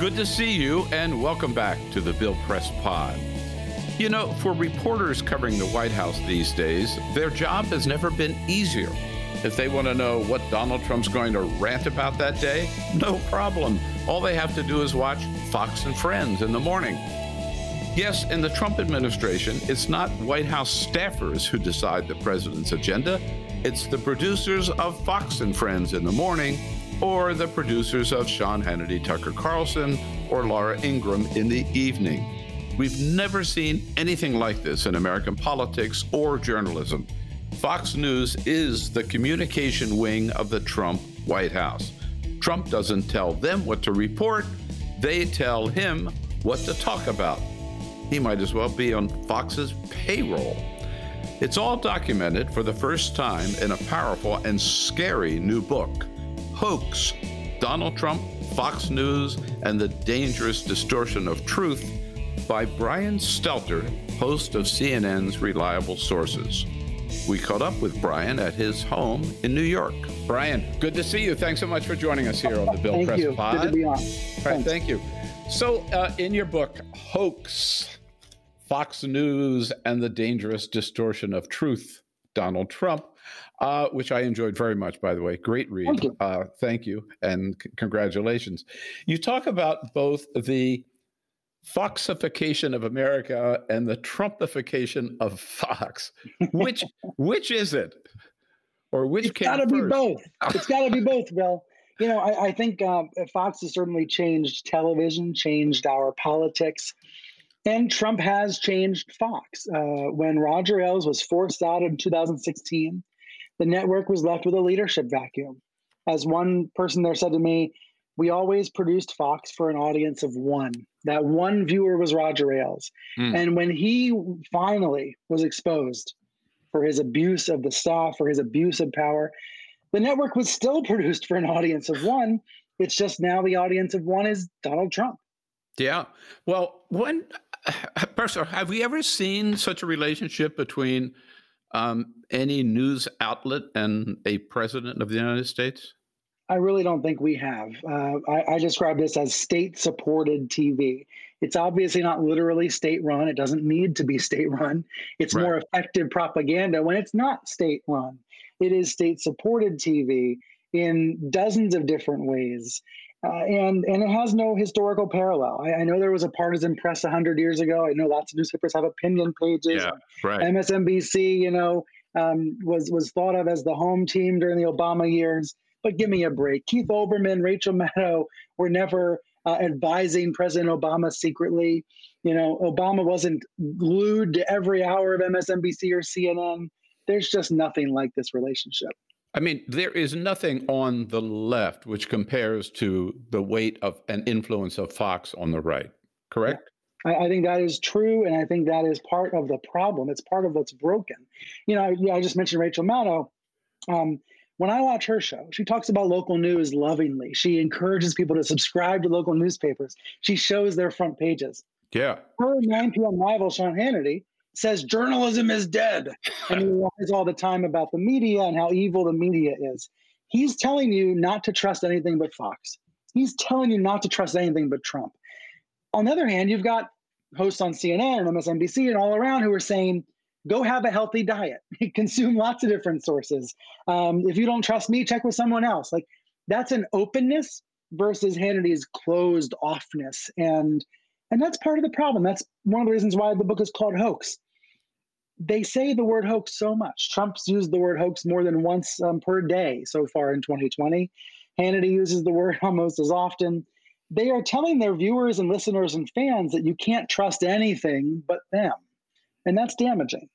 Good to see you, and welcome back to the Bill Press Pod. You know, for reporters covering the White House these days, their job has never been easier. If they want to know what Donald Trump's going to rant about that day, no problem. All they have to do is watch Fox and Friends in the morning. Yes, in the Trump administration, it's not White House staffers who decide the president's agenda, it's the producers of Fox and Friends in the morning or the producers of Sean Hannity, Tucker Carlson, or Laura Ingraham in the evening. We've never seen anything like this in American politics or journalism. Fox News is the communication wing of the Trump White House. Trump doesn't tell them what to report, they tell him what to talk about. He might as well be on Fox's payroll. It's all documented for the first time in a powerful and scary new book Hoax Donald Trump, Fox News, and the Dangerous Distortion of Truth by Brian Stelter, host of CNN's Reliable Sources. We caught up with Brian at his home in New York. Brian, good to see you. Thanks so much for joining us here on the Bill thank Press you. Pod. Good to be on. Right, thank you. So, uh, in your book, Hoax Fox News and the Dangerous Distortion of Truth, Donald Trump, uh, which I enjoyed very much, by the way. Great read. Thank you. Uh, thank you and c- congratulations. You talk about both the Foxification of America and the Trumpification of Fox. Which which is it, or which It's got to be both. It's got to be both, Bill. You know, I, I think um, Fox has certainly changed television, changed our politics, and Trump has changed Fox. Uh, when Roger Ailes was forced out in 2016, the network was left with a leadership vacuum. As one person there said to me, we always produced Fox for an audience of one. That one viewer was Roger Ailes. Hmm. And when he finally was exposed for his abuse of the staff, for his abuse of power, the network was still produced for an audience of one. It's just now the audience of one is Donald Trump. Yeah. Well, when all, have we ever seen such a relationship between um, any news outlet and a president of the United States? I really don't think we have. Uh, I, I describe this as state supported TV. It's obviously not literally state run. It doesn't need to be state run. It's Right. more effective propaganda when it's not state run. It is state supported TV in dozens of different ways. Uh, and and it has no historical parallel. I, I know there was a partisan press 100 years ago. I know lots of newspapers have opinion pages. Yeah, right. MSNBC, you know, um, was was thought of as the home team during the Obama years. But give me a break. Keith Olbermann, Rachel Maddow were never uh, advising President Obama secretly. You know, Obama wasn't glued to every hour of MSNBC or CNN. There's just nothing like this relationship. I mean, there is nothing on the left which compares to the weight of and influence of Fox on the right. Correct? I, I think that is true, and I think that is part of the problem. It's part of what's broken. You know, yeah, I just mentioned Rachel Maddow. Um, when I watch her show, she talks about local news lovingly. She encourages people to subscribe to local newspapers. She shows their front pages. Yeah. Her 9 p.m. rival, Sean Hannity, says journalism is dead. And he lies all the time about the media and how evil the media is. He's telling you not to trust anything but Fox. He's telling you not to trust anything but Trump. On the other hand, you've got hosts on CNN and MSNBC and all around who are saying, go have a healthy diet, consume lots of different sources. Um, if you don't trust me, check with someone else. Like that's an openness versus Hannity's closed offness. And and that's part of the problem. That's one of the reasons why the book is called Hoax. They say the word hoax so much. Trump's used the word hoax more than once um, per day so far in 2020. Hannity uses the word almost as often. They are telling their viewers and listeners and fans that you can't trust anything but them. And that's damaging.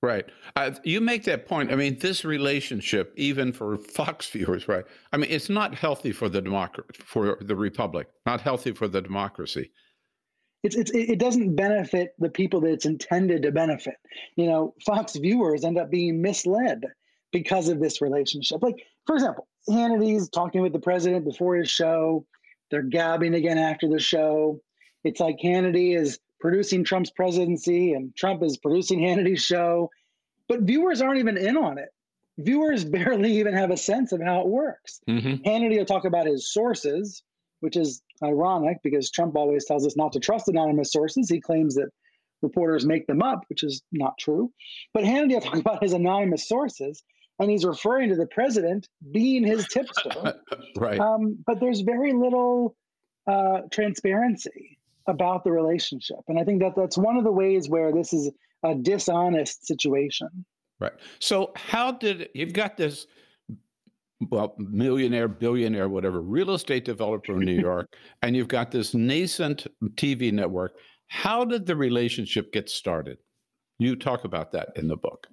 Right. Uh, you make that point. I mean, this relationship, even for Fox viewers, right? I mean, it's not healthy for the democracy, for the republic, not healthy for the democracy. It's, it's it doesn't benefit the people that it's intended to benefit. You know, Fox viewers end up being misled because of this relationship. Like, for example, Hannity's talking with the president before his show. They're gabbing again after the show. It's like Hannity is producing Trump's presidency and Trump is producing Hannity's show, but viewers aren't even in on it. Viewers barely even have a sense of how it works. Mm-hmm. Hannity will talk about his sources, which is ironic because Trump always tells us not to trust anonymous sources. He claims that reporters make them up, which is not true. But Hannity will talk about his anonymous sources, and he's referring to the president being his tipster. right. Um, but there's very little uh, transparency about the relationship. And I think that that's one of the ways where this is a dishonest situation. Right. So, how did you've got this, well, millionaire, billionaire, whatever, real estate developer in New York, and you've got this nascent TV network. How did the relationship get started? You talk about that in the book.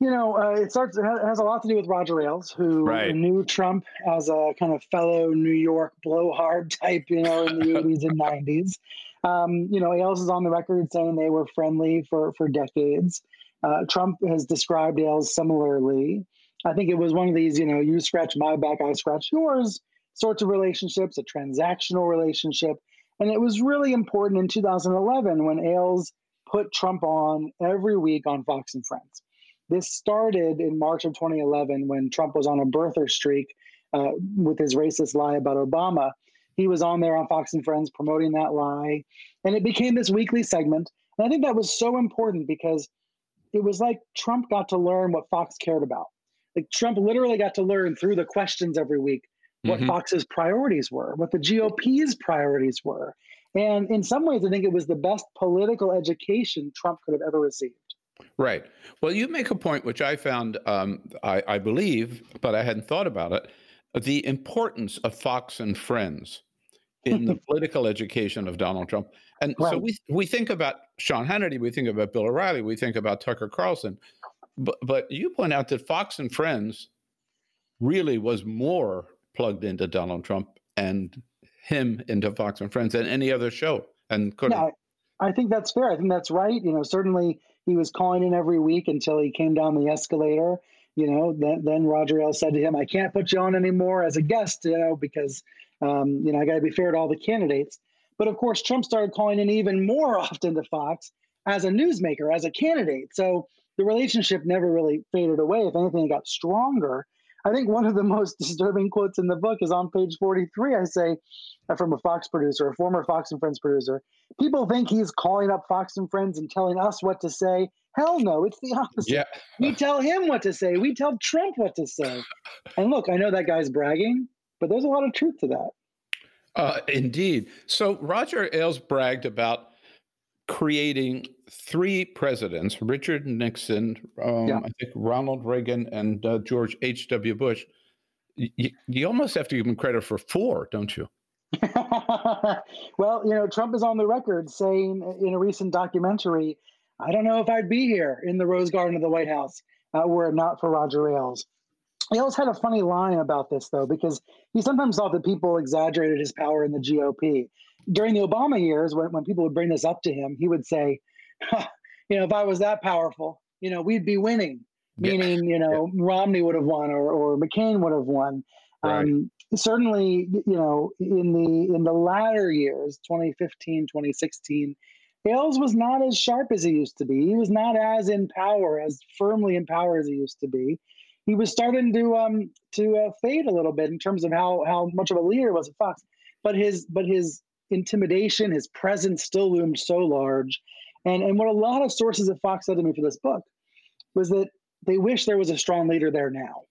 You know, uh, it starts. It has a lot to do with Roger Ailes, who right. knew Trump as a kind of fellow New York blowhard type, you know, in the 80s and 90s. Um, you know, Ailes is on the record saying they were friendly for for decades. Uh, Trump has described Ailes similarly. I think it was one of these, you know, you scratch my back, I scratch yours sorts of relationships, a transactional relationship. And it was really important in 2011 when Ailes put Trump on every week on Fox and Friends. This started in March of 2011 when Trump was on a birther streak uh, with his racist lie about Obama. He was on there on Fox and Friends promoting that lie. And it became this weekly segment. And I think that was so important because it was like Trump got to learn what Fox cared about. Like Trump literally got to learn through the questions every week what mm-hmm. Fox's priorities were, what the GOP's priorities were. And in some ways, I think it was the best political education Trump could have ever received. Right. Well, you make a point which I found, um, I, I, believe, but I hadn't thought about it the importance of Fox and Friends in the political education of Donald Trump. And right. so we, we think about Sean Hannity, we think about Bill O'Reilly, we think about Tucker Carlson. But, but you point out that Fox and Friends really was more plugged into Donald Trump and him into Fox and Friends than any other show. And could I think that's fair. I think that's right. You know, certainly he was calling in every week until he came down the escalator. You know, then, then Roger Ailes said to him, I can't put you on anymore as a guest, you know, because, um, you know, I got to be fair to all the candidates. But of course, Trump started calling in even more often to Fox as a newsmaker, as a candidate. So the relationship never really faded away. If anything, it got stronger. I think one of the most disturbing quotes in the book is on page 43. I say, uh, from a Fox producer, a former Fox and Friends producer, people think he's calling up Fox and Friends and telling us what to say. Hell no, it's the opposite. Yeah. we tell him what to say. We tell Trump what to say. And look, I know that guy's bragging, but there's a lot of truth to that. Uh, indeed. So Roger Ailes bragged about creating three presidents Richard Nixon, um, yeah. I think Ronald Reagan, and uh, George H.W. Bush. Y- you almost have to give him credit for four, don't you? well, you know, Trump is on the record saying in a recent documentary, I don't know if I'd be here in the Rose Garden of the White House uh, were it not for Roger Ailes. Ailes had a funny line about this, though, because he sometimes thought that people exaggerated his power in the GOP. During the Obama years, when, when people would bring this up to him, he would say, you know, if I was that powerful, you know, we'd be winning. Meaning, yeah. you know, yeah. Romney would have won or, or McCain would have won. Right. Um, certainly, you know, in the in the latter years, 2015, 2016, Ailes was not as sharp as he used to be. He was not as in power, as firmly in power as he used to be. He was starting to um to uh, fade a little bit in terms of how how much of a leader was at Fox. But his but his intimidation, his presence still loomed so large and, and what a lot of sources at Fox said to me for this book was that they wish there was a strong leader there now.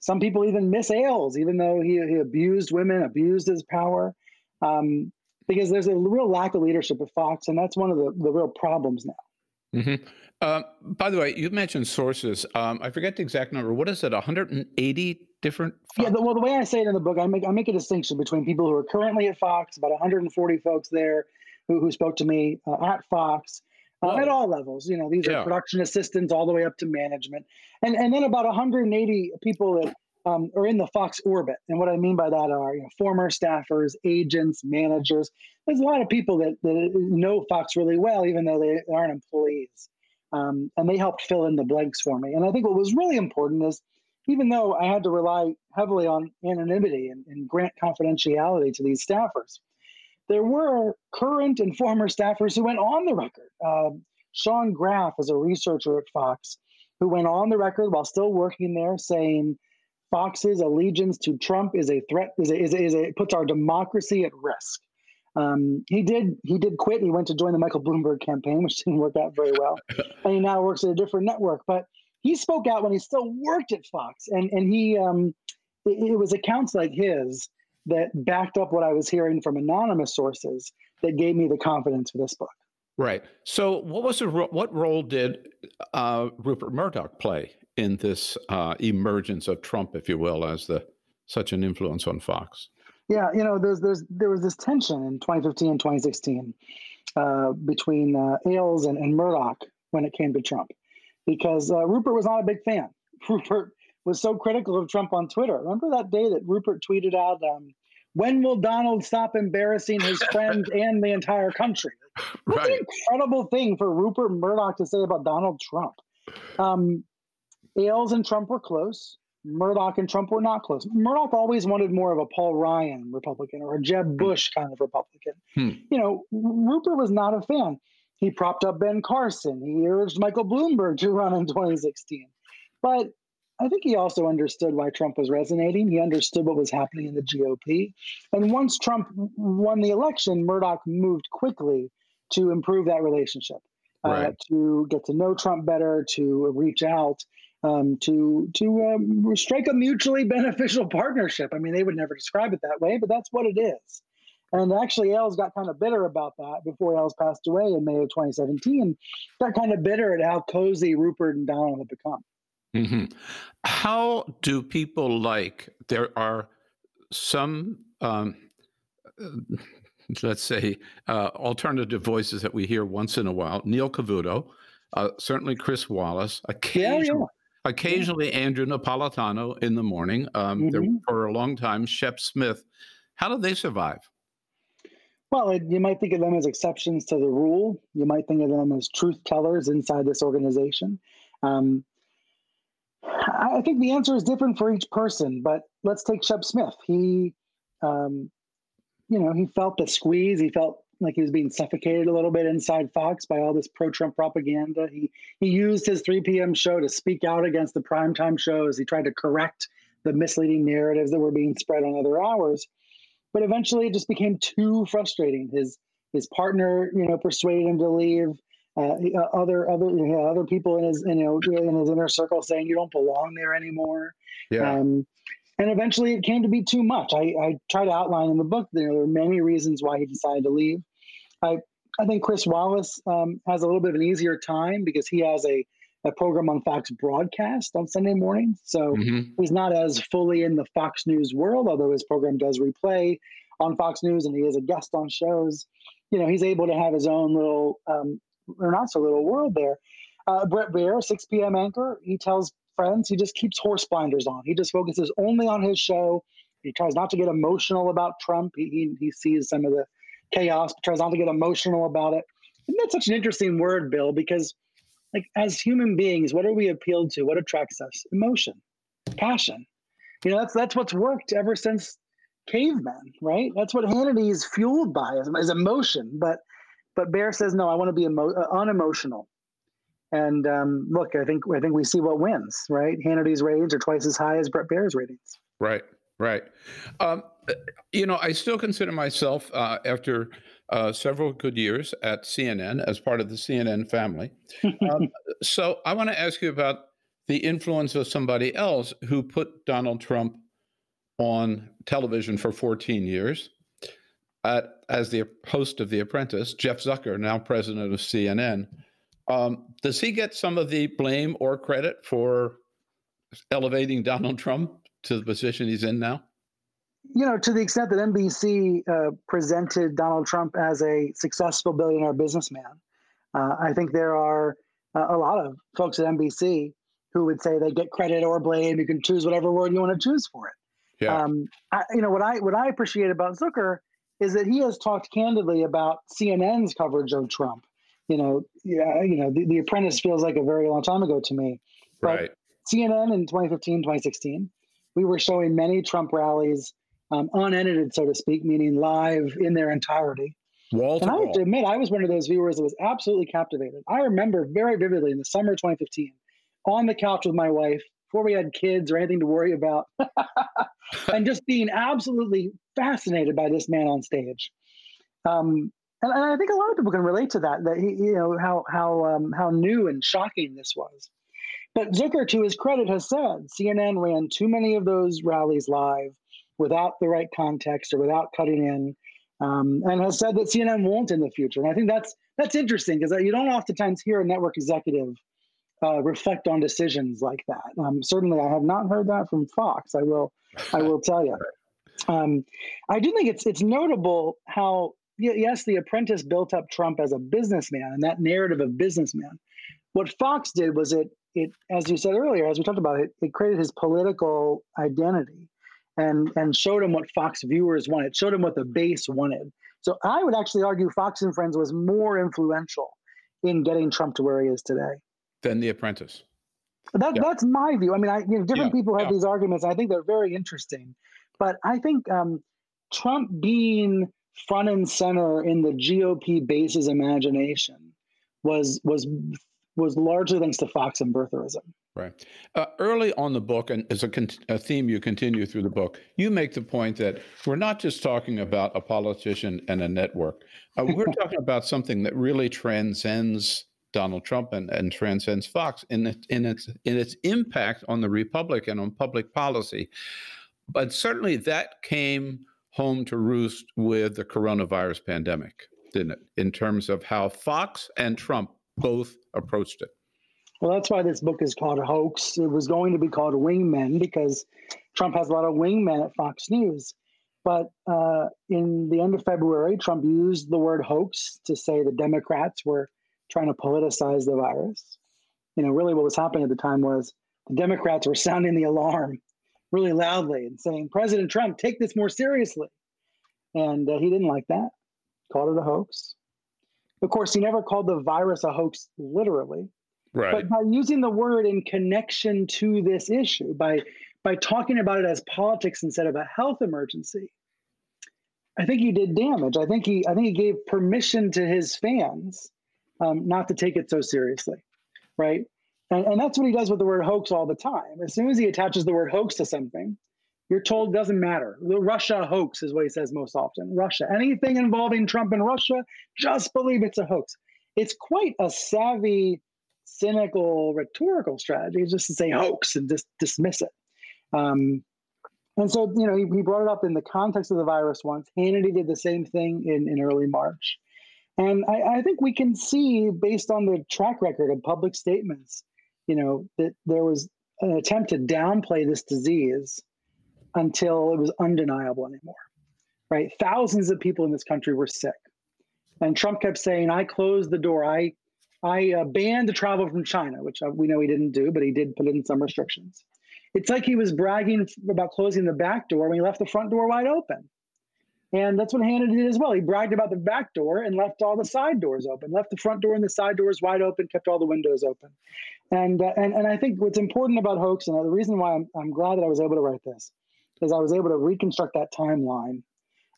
Some people even miss Ailes, even though he, he abused women, abused his power, um, because there's a real lack of leadership at Fox, and that's one of the, the real problems now. Mm-hmm. Uh, by the way, you mentioned sources. Um, I forget the exact number. What is it? 180 different? Fox? Yeah. The, well, the way I say it in the book, I make I make a distinction between people who are currently at Fox, about 140 folks there, who, who spoke to me uh, at Fox, uh, at all levels. You know, these yeah. are production assistants all the way up to management, and and then about 180 people that um, are in the Fox orbit. And what I mean by that are you know, former staffers, agents, managers. There's a lot of people that, that know Fox really well, even though they aren't employees. Um, and they helped fill in the blanks for me. And I think what was really important is even though I had to rely heavily on anonymity and, and grant confidentiality to these staffers, there were current and former staffers who went on the record. Uh, Sean Graff is a researcher at Fox who went on the record while still working there saying Fox's allegiance to Trump is a threat, is a, is a, is a puts our democracy at risk. Um, he did he did quit. He went to join the Michael Bloomberg campaign, which didn't work out very well, and he now works at a different network. But he spoke out when he still worked at Fox, and and he um, it, it was accounts like his that backed up what I was hearing from anonymous sources that gave me the confidence for this book. Right. So, what was the what role did uh, Rupert Murdoch play in this uh, emergence of Trump, if you will, as the such an influence on Fox? Yeah, you know, there's there's there was this tension in 2015 and 2016 uh, between uh, Ailes and, and Murdoch when it came to Trump, because uh, Rupert was not a big fan. Rupert was so critical of Trump on Twitter. Remember that day that Rupert tweeted out, um, "When will Donald stop embarrassing his friends and the entire country?" That's right. an incredible thing for Rupert Murdoch to say about Donald Trump. Um, Ailes and Trump were close. Murdoch and Trump were not close. Murdoch always wanted more of a Paul Ryan Republican or a Jeb hmm. Bush kind of Republican. Hmm. You know, Rupert was not a fan. He propped up Ben Carson. He urged Michael Bloomberg to run in 2016. But I think he also understood why Trump was resonating. He understood what was happening in the GOP. And once Trump won the election, Murdoch moved quickly to improve that relationship, uh, right. uh, to get to know Trump better, to reach out um, to to um, strike a mutually beneficial partnership. I mean, they would never describe it that way, but that's what it is. And actually, Ailes got kind of bitter about that before Ailes passed away in May of 2017. Got kind of bitter at how cozy Rupert and Donald had become. Mm-hmm. How do people like? There are some, um, let's say, uh, alternative voices that we hear once in a while. Neil Cavuto, uh, certainly Chris Wallace, occasionally. Yeah, yeah occasionally Andrew Napolitano in the morning. Um, mm-hmm. there, for a long time, Shep Smith. How do they survive? Well, you might think of them as exceptions to the rule. You might think of them as truth tellers inside this organization. Um, I think the answer is different for each person, but let's take Shep Smith. He, um, you know, he felt the squeeze. He felt like he was being suffocated a little bit inside Fox by all this pro-Trump propaganda. He he used his 3 p.m. show to speak out against the primetime shows. He tried to correct the misleading narratives that were being spread on other hours. But eventually, it just became too frustrating. His his partner, you know, persuaded him to leave. Uh, uh other other you know, other people in his you know in his inner circle saying you don't belong there anymore. Yeah. Um, and eventually it came to be too much. I, I try to outline in the book there are many reasons why he decided to leave. I I think Chris Wallace um, has a little bit of an easier time because he has a, a program on Fox broadcast on Sunday mornings. So mm-hmm. he's not as fully in the Fox News world, although his program does replay on Fox News and he is a guest on shows. You know, he's able to have his own little, um, or not so little world there. Uh, Bret Baier, 6 p.m. anchor, he tells friends he just keeps horse blinders on. He just focuses only on his show. He tries not to get emotional about Trump. He, he, he sees some of the chaos, tries not to get emotional about it. And that's such an interesting word, Bill, because like as human beings, what are we appealed to? What attracts us? Emotion, passion. You know, that's that's what's worked ever since cavemen, right? That's what Hannity is fueled by is, is emotion. But but Baier says no. I want to be emo- uh, unemotional. And um, look, I think I think we see what wins, right? Hannity's ratings are twice as high as Bret Baier's ratings. Right, right. Um, you know, I still consider myself, uh, after uh, several good years at CNN, as part of the CNN family. Um, so I want to ask you about the influence of somebody else who put Donald Trump on television for 14 years at, as the host of The Apprentice, Jeff Zucker, now president of CNN. Um, does he get some of the blame or credit for elevating Donald Trump to the position he's in now? you know, to the extent that NBC uh, presented Donald Trump as a successful billionaire businessman, Uh, I think there are uh, a lot of folks at NBC who would say they get credit or blame. You can choose whatever word you want to choose for it. Yeah. Um, I, you know what I what I appreciate about Zucker is that he has talked candidly about CNN's coverage of Trump. You know, yeah, you know, the, the Apprentice feels like a very long time ago to me. But right. CNN in 2015, 2016, we were showing many Trump rallies um, unedited, so to speak, meaning live in their entirety. Wall and I have to admit, I was one of those viewers that was absolutely captivated. I remember very vividly in the summer of 2015, on the couch with my wife, before we had kids or anything to worry about, and just being absolutely fascinated by this man on stage. Um, and, and I think a lot of people can relate to that. That he, you know how how um, how new and shocking this was. But Zucker, to his credit, has said CNN ran too many of those rallies live without the right context or without cutting in, um, and has said that CNN won't in the future. And I think that's that's interesting because you don't oftentimes hear a network executive uh, reflect on decisions like that. Um, certainly, I have not heard that from Fox. I will I will tell you. Um, I do think it's it's notable how yes, The Apprentice built up Trump as a businessman and that narrative of businessman. What Fox did was it it as you said earlier, as we talked about it, it created his political identity and and showed him what Fox viewers wanted, showed him what the base wanted. So I would actually argue Fox and Friends was more influential in getting Trump to where he is today. Than The Apprentice. That, Yeah. That's my view. I mean, I, you know, different Yeah, people have yeah. these arguments. I think they're very interesting, but I think um, Trump being front and center in the GOP base's imagination was was was largely thanks to Fox and birtherism. Right. Uh, early on the book, and as a, con- a theme you continue through the book, you make the point that we're not just talking about a politician and a network. Uh, we're talking about something that really transcends Donald Trump and, and transcends Fox in, in, its, in its impact on the Republic and on public policy. But certainly that came home to roost with the coronavirus pandemic, didn't it? In terms of how Fox and Trump both approached it. Well, that's why this book is called a Hoax. It was going to be called Wingmen because Trump has a lot of wingmen at Fox News. But uh, in the end of February, Trump used the word hoax to say the Democrats were trying to politicize the virus. You know, really what was happening at the time was the Democrats were sounding the alarm really loudly and saying, President Trump, take this more seriously. And uh, he didn't like that, called it a hoax. Of course, he never called the virus a hoax literally. Right. But by using the word in connection to this issue, by by talking about it as politics instead of a health emergency, I think he did damage. I think he I think he gave permission to his fans um, not to take it so seriously, right? And, and that's what he does with the word hoax all the time. As soon as he attaches the word hoax to something, you're told it doesn't matter. The Russia hoax is what he says most often. Russia, anything involving Trump and Russia, just believe it's a hoax. It's quite a savvy cynical rhetorical strategy just to say hoax and just dismiss it. Um, and so, you know, he, he brought it up in the context of the virus once. Hannity did the same thing in, in early March. And I, I think we can see, based on the track record of public statements, you know, that there was an attempt to downplay this disease until it was undeniable anymore, right? Thousands of people in this country were sick. And Trump kept saying, I closed the door. I I uh, banned the travel from China, which uh, we know he didn't do, but he did put in some restrictions. It's like he was bragging about closing the back door when he left the front door wide open. And that's what Hannity did as well. He bragged about the back door and left all the side doors open, left the front door and the side doors wide open, kept all the windows open. And uh, and and I think what's important about hoax, and the reason why I'm, I'm glad that I was able to write this, is I was able to reconstruct that timeline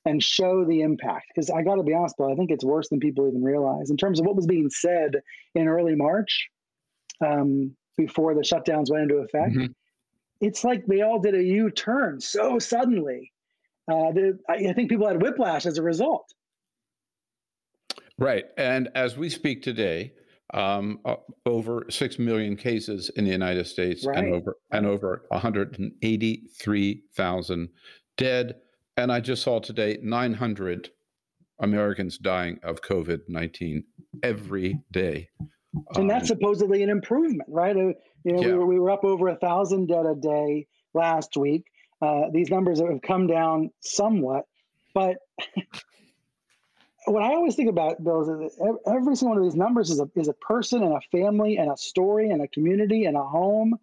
and show the impact. Because I got to be honest, Bill, I think it's worse than people even realize in terms of what was being said in early March um, before the shutdowns went into effect. Mhm. It's like they all did a U turn so suddenly. Uh, that I, I think people had whiplash as a result. Right. And as we speak today, um, uh, over 6 million cases in the United States Right. and over and over 183,000 dead. And I just saw today 900 Americans dying of COVID 19 every day. and that's Um, supposedly an improvement, right? Uh, you know, we, were, we were up over a thousand dead a day last week. Uh, these numbers have come down somewhat, but what I always think about, Bill, is that every single one of these numbers is a is a person and a family and a story and a community and a home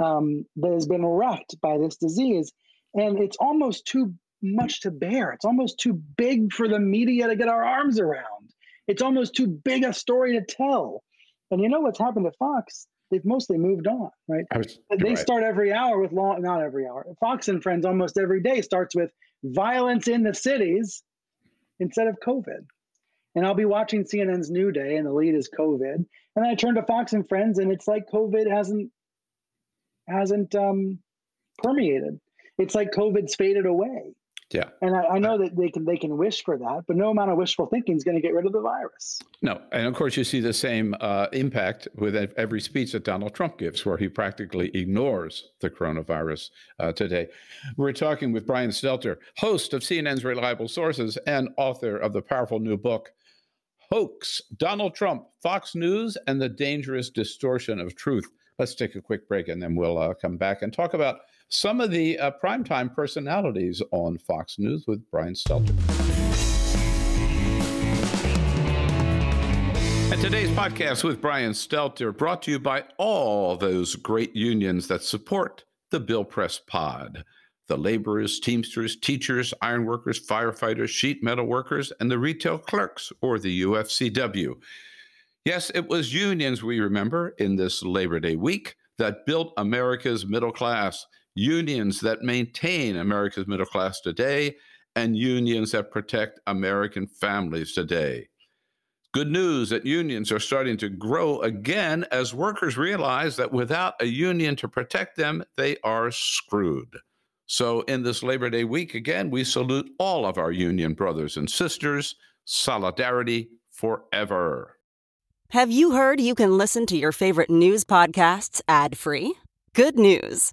um, that has been wrecked by this disease, and it's almost too much to bear. It's almost too big for the media to get our arms around. It's almost too big a story to tell. And you know what's happened to Fox? They've mostly moved on, right? Was, they right. start every hour with law, not every hour. Fox and Friends almost every day starts with violence in the cities instead of COVID. And I'll be watching CNN's New Day, and the lead is COVID. And then I turn to Fox and Friends, and it's like COVID hasn't hasn't um, permeated. It's like COVID's faded away. Yeah. And I, I, know that they can they can wish for that, but no amount of wishful thinking is going to get rid of the virus. No, and of course you see the same uh, impact with every speech that Donald Trump gives, where he practically ignores the coronavirus uh, today. We're talking with Brian Stelter, host of CNN's Reliable Sources and author of the powerful new book. Hoax, Donald Trump, Fox News, and the Dangerous Distortion of Truth. Let's take a quick break and then we'll uh, come back and talk about some of the uh, primetime personalities on Fox News with Brian Stelter. And today's podcast with Brian Stelter brought to you by all those great unions that support the Bill Press Pod the laborers, teamsters, teachers, ironworkers, firefighters, sheet metal workers, and the retail clerks, or the UFCW. Yes, it was unions, we remember, in this Labor Day week that built America's middle class unions that maintain America's middle class today and unions that protect American families today. Good news that unions are starting to grow again as workers realize that without a union to protect them, they are screwed. So, in this Labor Day week, again, we salute all of our union brothers and sisters. Solidarity forever. Have you heard you can listen to your favorite news podcasts ad free? Good news.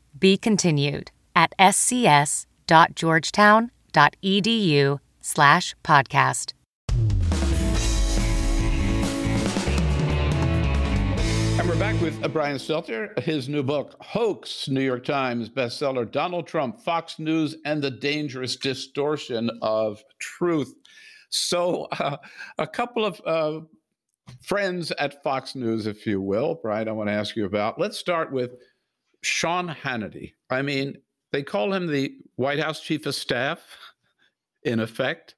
be continued at scs.georgetown.edu slash podcast. And we're back with Brian Stelter. His new book, Hoax, New York Times bestseller, Donald Trump, Fox News, and the Dangerous Distortion of Truth. So, uh, a couple of uh, friends at Fox News, if you will, Brian, I want to ask you about. Let's start with Sean Hannity. I mean, they call him the White House chief of staff, in effect.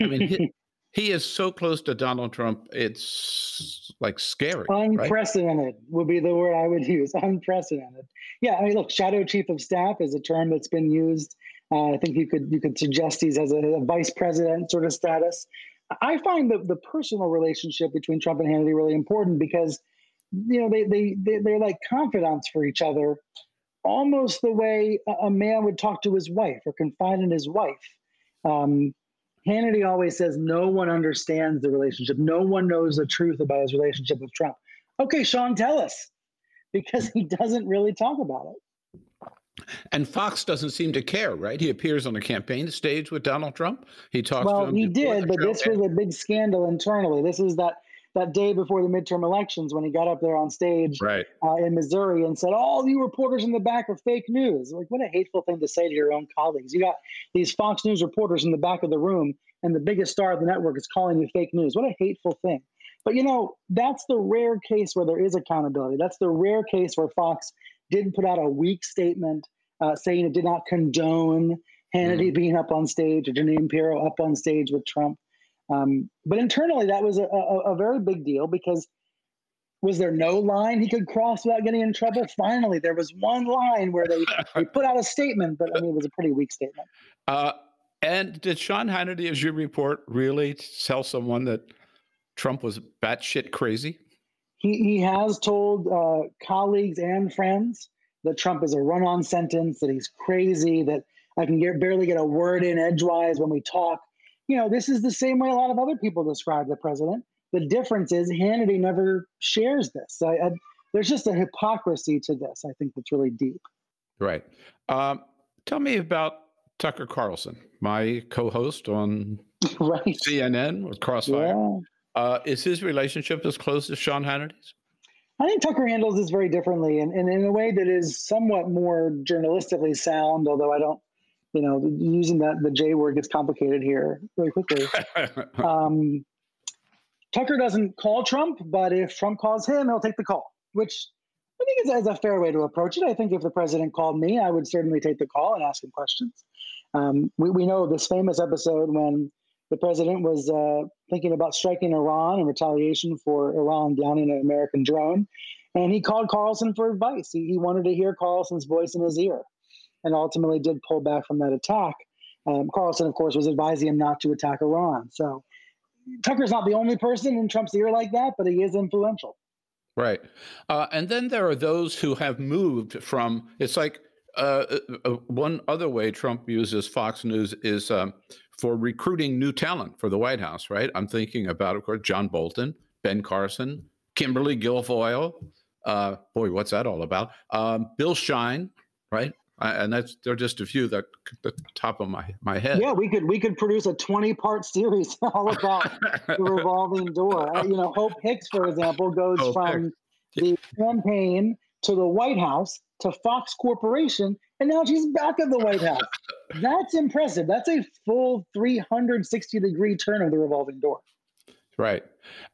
I mean, he, he, is so close to Donald Trump, it's like scary. Unprecedented right? would be the word I would use. Unprecedented. Yeah, I mean, look, shadow chief of staff is a term that's been used. Uh, I think you could you could suggest he's as a, a vice president sort of status. I find the, the personal relationship between Trump and Hannity really important because you know, they, they, they, they're like confidants for each other, almost the way a man would talk to his wife or confide in his wife. Um, Hannity always says no one understands the relationship. No one knows the truth about his relationship with Trump. Okay, Sean, tell us, because he doesn't really talk about it. And Fox doesn't seem to care, right? He appears on the campaign stage with Donald Trump. He talks. Well, he did, but this was a big scandal internally. This is that that day before the midterm elections when he got up there on stage right. uh, in Missouri and said, "All you reporters in the back are fake news." Like, what a hateful thing to say to your own colleagues. You got these Fox News reporters in the back of the room, and the biggest star of the network is calling you fake news. What a hateful thing. But you know, that's the rare case where there is accountability. That's the rare case where Fox didn't put out a weak statement uh, saying it did not condone Hannity mm-hmm. being up on stage or Jeanine Pirro up on stage with Trump. Um, but internally, that was a, a, a, very big deal because was there no line he could cross without getting in trouble? Finally, there was one line where they, they put out a statement, but I mean, it was a pretty weak statement. Uh, and did Sean Hannity, as you report, really tell someone that Trump was batshit crazy? He, he has told uh, colleagues and friends that Trump is a run on sentence, that he's crazy, that I can get, barely get a word in edgewise when we talk you know, this is the same way a lot of other people describe the president. The difference is Hannity never shares this. I, I, there's just a hypocrisy to this. I think that's really deep. Right. Um, tell me about Tucker Carlson, my co-host on right. CNN with Crossfire. Yeah. Uh, is his relationship as close as Sean Hannity's? I think Tucker handles this very differently and, and in a way that is somewhat more journalistically sound, although I don't you know, using that the J word gets complicated here really quickly. um, Tucker doesn't call Trump, but if Trump calls him, he'll take the call, which I think is, is, a fair way to approach it. I think if the president called me, I would certainly take the call and ask him questions. Um, we, we know this famous episode when the president was uh, thinking about striking Iran in retaliation for Iran downing an American drone. And he called Carlson for advice. He, he wanted to hear Carlson's voice in his ear and ultimately did pull back from that attack. Um, Carlson, of course, was advising him not to attack Iran. So Tucker's not the only person in Trump's ear like that, but he is influential. Right. Uh, and then there are those who have moved from, it's like uh, uh, uh one other way Trump uses Fox News is um, for recruiting new talent for the White House, right? I'm thinking about, of course, John Bolton, Ben Carson, Kimberly Guilfoyle. Uh, boy, what's that all about? Um, Bill Shine, right? And that's they're just a few that the top of my my head. Yeah, we could we could produce a twenty part series all about the revolving door. You know, Hope Hicks, for example, goes Hope from Hicks. the campaign to the White House to Fox Corporation, and now she's back at the White House. That's impressive. That's a full three hundred sixty degree turn of the revolving door. Right.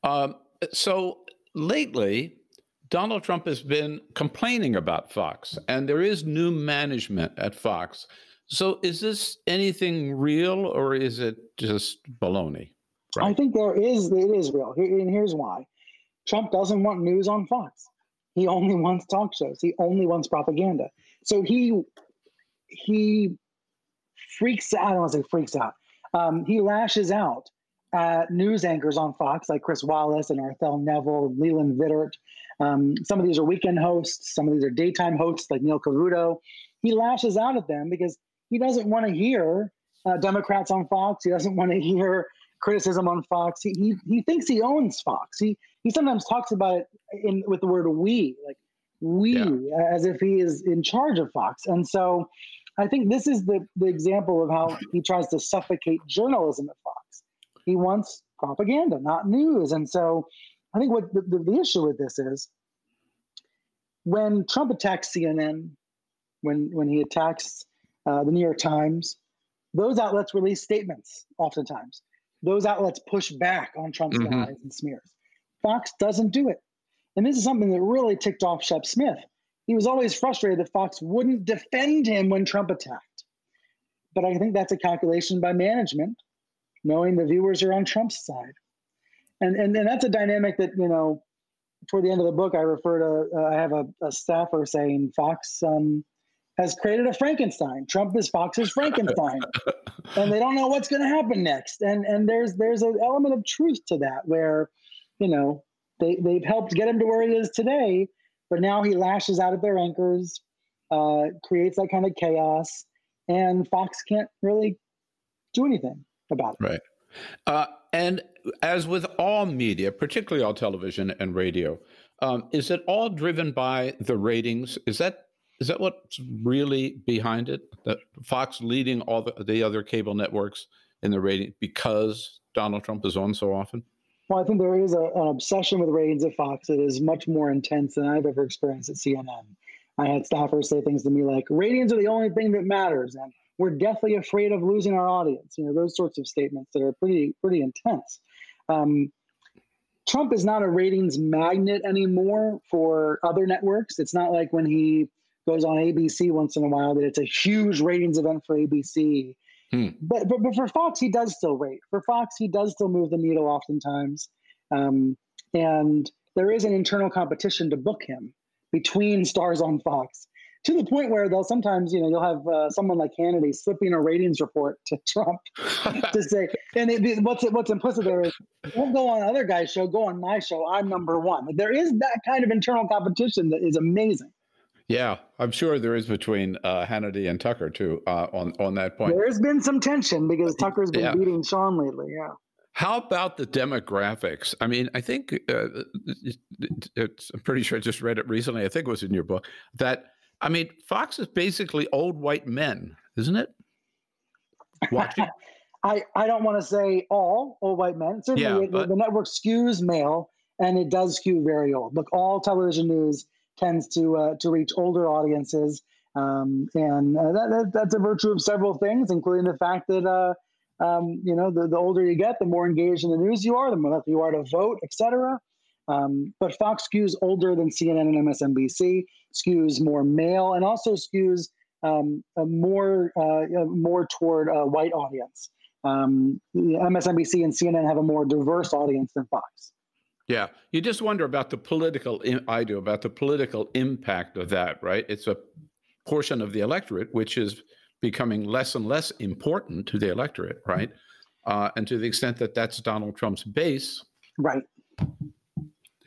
Um, so lately, Donald Trump has been complaining about Fox, and there is new management at Fox. So, is this anything real, or is it just baloney? Right. I think there is. It is real, and here's why: Trump doesn't want news on Fox. He only wants talk shows. He only wants propaganda. So he he freaks out. I don't want to say freaks out. Um, he lashes out at news anchors on Fox, like Chris Wallace and Arthel Neville, Leland Vittert, um, some of these are weekend hosts, some of these are daytime hosts like Neil Cavuto. He lashes out at them because he doesn't want to hear uh, Democrats on Fox. He doesn't want to hear criticism on Fox. He, he, he thinks he owns Fox. He, he sometimes talks about it in, with the word we, like we, yeah. as if he is in charge of Fox. And so I think this is the, the example of how he tries to suffocate journalism at Fox. He wants propaganda, not news. And so I think what the, the, the issue with this is when Trump attacks CNN, when when he attacks uh, the New York Times, those outlets release statements. Oftentimes, those outlets push back on Trump's mm-hmm. lies and smears. Fox doesn't do it, and this is something that really ticked off Shep Smith. He was always frustrated that Fox wouldn't defend him when Trump attacked. But I think that's a calculation by management, knowing the viewers are on Trump's side and and, and that's a dynamic that you know toward the end of the book i refer to uh, i have a, a, staffer saying fox um, has created a frankenstein. Trump is fox's frankenstein. And they don't know what's going to happen next. And and there's there's an element of truth to that where you know they, they've helped get him to where he is today but now he lashes out at their anchors uh, creates that kind of chaos and fox can't really do anything about it. Right. Uh, and as with all media, particularly all television and radio, um, is it all driven by the ratings? Is that is that what's really behind it? That Fox leading all the, the other cable networks in the rating because Donald Trump is on so often? Well, I think there is a, an obsession with ratings at Fox that is much more intense than I've ever experienced at CNN. I had staffers say things to me like, ratings are the only thing that matters. And we're deathly afraid of losing our audience. You know, those sorts of statements that are pretty, pretty intense. Um, Trump is not a ratings magnet anymore for other networks. It's not like when he goes on ABC once in a while that it's a huge ratings event for ABC. Hmm. But, but but for Fox, he does still rate. For Fox, he does still move the needle oftentimes, um, and there is an internal competition to book him between stars on Fox to the point where they'll sometimes, you know, you'll have uh, someone like Hannity slipping a ratings report to Trump to say, and it, what's what's implicit there is, don't go on other guy's show, go on my show. I'm number one. There is that kind of internal competition that is amazing. Yeah, I'm sure there is between uh, Hannity and Tucker too uh, on on that point. There's been some tension because Tucker's been yeah. beating Sean lately. Yeah. How about the demographics? I mean, I think uh, it's, I'm pretty sure I just read it recently. I think it was in your book that I mean, Fox is basically old white men, isn't it? Watching. I, I don't want to say all old white men. Certainly, yeah, but... the, the, network skews male, and it does skew very old. Look, all television news tends to uh, to reach older audiences, um, and uh, that, that, that's a virtue of several things, including the fact that uh, um, you know the, the older you get, the more engaged in the news you are, the more likely you are to vote, etc. Um, but Fox skews older than CNN and MSNBC, skews more male, and also skews um, more uh, more toward a white audience. Um, MSNBC and CNN have a more diverse audience than Fox. Yeah, you just wonder about the political. I do about the political impact of that, right? It's a portion of the electorate which is becoming less and less important to the electorate, right? Uh, and to the extent that that's Donald Trump's base, right?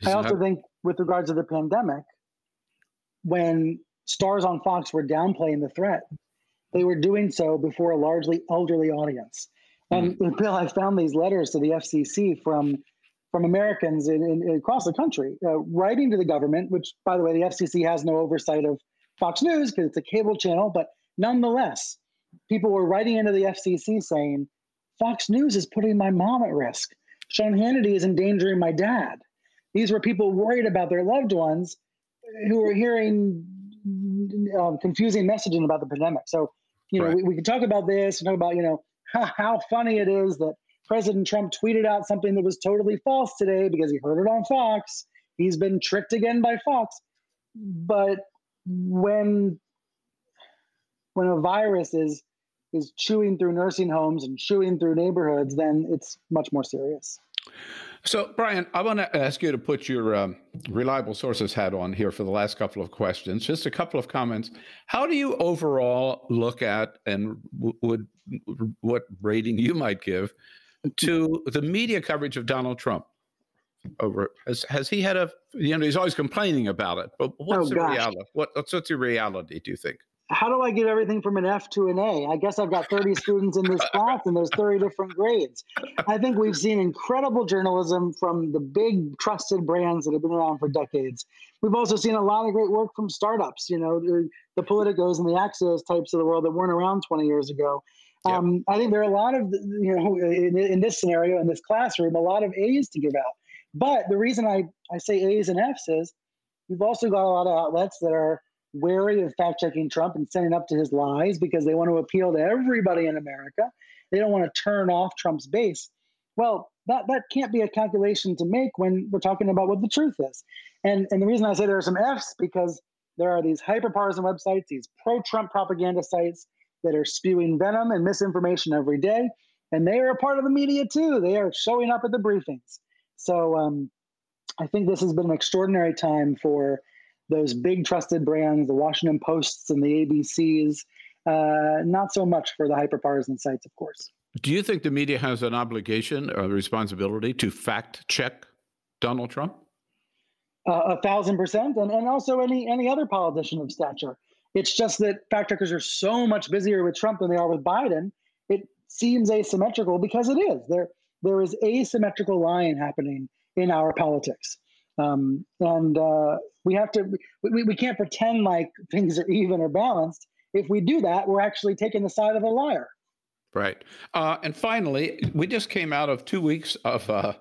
I also think, with regards to the pandemic, when stars on Fox were downplaying the threat, they were doing so before a largely elderly audience. And mm. Bill, I found these letters to the FCC from from Americans in, in, across the country uh, writing to the government, which, by the way, the FCC has no oversight of Fox News because it's a cable channel, but nonetheless, people were writing into the FCC saying, Fox News is putting my mom at risk. Sean Hannity is endangering my dad. These were people worried about their loved ones who are hearing um, confusing messaging about the pandemic. So, you know, right. we, we can talk about this and talk about, you know, how, how funny it is that President Trump tweeted out something that was totally false today because he heard it on Fox. He's been tricked again by Fox. But when when a virus is is chewing through nursing homes and chewing through neighborhoods, then it's much more serious. So, Brian, I want to ask you to put your um, reliable sources hat on here for the last couple of questions. Just a couple of comments. How do you overall look at and w- would what rating you might give to the media coverage of Donald Trump? Over has has he had a you know he's always complaining about it, but what's oh, the reality? What, what's what's the reality? Do you think? How do I get everything from an F to an A? I guess I've got 30 students in this class and there's 30 different grades. I think we've seen incredible journalism from the big trusted brands that have been around for decades. We've also seen a lot of great work from startups, you know, the, the Politicos and the Axios types of the world that weren't around 20 years ago. Yep. Um, I think there are a lot of, you know, in, in this scenario, in this classroom, a lot of A's to give out. But the reason I, I say A's and F's is we've also got a lot of outlets that are wary of fact checking Trump and sending up to his lies because they want to appeal to everybody in America. They don't want to turn off Trump's base. Well, that, that can't be a calculation to make when we're talking about what the truth is. And, and the reason I say there are some F's because there are these hyperpartisan websites, these pro Trump propaganda sites that are spewing venom and misinformation every day. And they are a part of the media too. They are showing up at the briefings. So um, I think this has been an extraordinary time for those big trusted brands, the Washington Posts and the ABCs. Uh, not so much for the hyperpartisan sites, of course. Do you think the media has an obligation or responsibility to fact check Donald Trump? Uh, a thousand percent, and, and also any any other politician of stature. It's just that fact checkers are so much busier with Trump than they are with Biden. It seems asymmetrical because it is. There there is asymmetrical lying happening in our politics. Um, and uh, we have to, we, we can't pretend like things are even or balanced. If we do that, we're actually taking the side of the liar. Right. Uh, and finally, we just came out of two weeks of uh,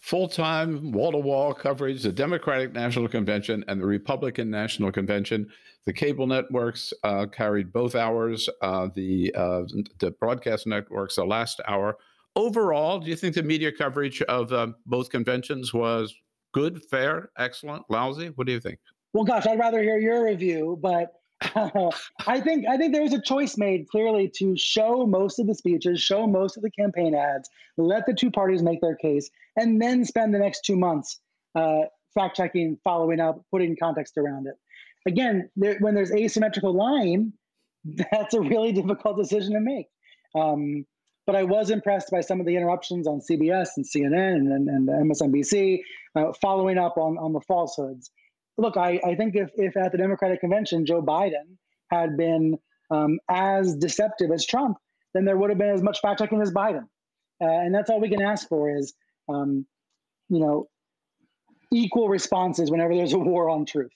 full time, wall to wall coverage, the Democratic National Convention and the Republican National Convention. The cable networks uh, carried both hours, uh, the, uh, the broadcast networks, the last hour. Overall, do you think the media coverage of uh, both conventions was good, fair, excellent, lousy? What do you think? Well, gosh, I'd rather hear your review, but I think I think there was a choice made clearly to show most of the speeches, show most of the campaign ads, let the two parties make their case, and then spend the next two months uh, fact checking, following up, putting context around it. Again, there, when there's asymmetrical lying, that's a really difficult decision to make. Um, but I was impressed by some of the interruptions on CBS and CNN and, and, MSNBC, uh, following up on, on the falsehoods look, I, I think if, if at the Democratic convention Joe Biden had been um, as deceptive as Trump, then there would have been as much fact checking as Biden. Uh, and that's all we can ask for is, um, you know, equal responses whenever there's a war on truth.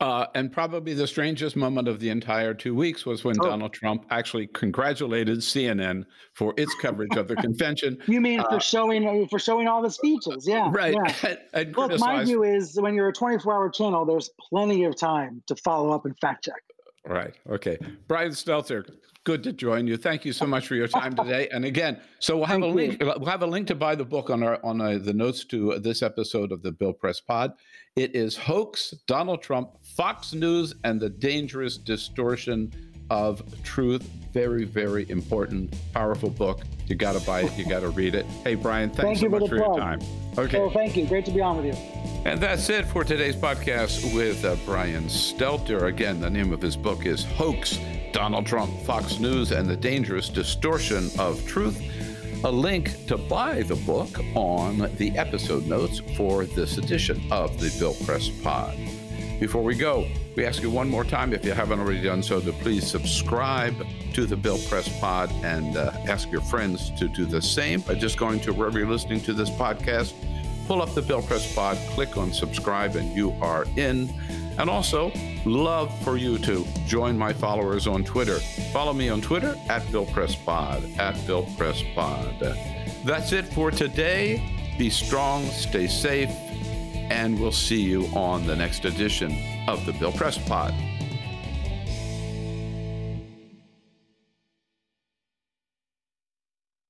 Uh, and probably the strangest moment of the entire two weeks was when oh. Donald Trump actually congratulated CNN for its coverage of the convention. You mean uh, for showing for showing all the speeches? Yeah, right. Yeah. And, and Look, my view is when you're a 24-hour channel, there's plenty of time to follow up and fact check. Right. Okay. Brian Stelter, good to join you. Thank you so much for your time today. And again, so we'll have Thank a link. You. We'll have a link to buy the book on our on uh, the notes to this episode of the Bill Press Pod. It is hoax, Donald Trump, Fox News, and the dangerous distortion of truth. Very, very important, powerful book. You got to buy it. You got to read it. Hey, Brian, thanks thank so much for, for your time. Okay. Oh, thank you. Great to be on with you. And that's it for today's podcast with uh, Brian Stelter. Again, the name of his book is Hoax Donald Trump, Fox News, and the Dangerous Distortion of Truth. A link to buy the book on the episode notes for this edition of the Bill Press Pod. Before we go, we ask you one more time, if you haven't already done so, to please subscribe to the Bill Press Pod and uh, ask your friends to do the same by just going to wherever you're listening to this podcast. Pull up the Bill Press Pod, click on subscribe, and you are in. And also, love for you to join my followers on Twitter. Follow me on Twitter at Bill Press Pod, at Bill Press Pod. That's it for today. Be strong, stay safe, and we'll see you on the next edition of the Bill Press Pod.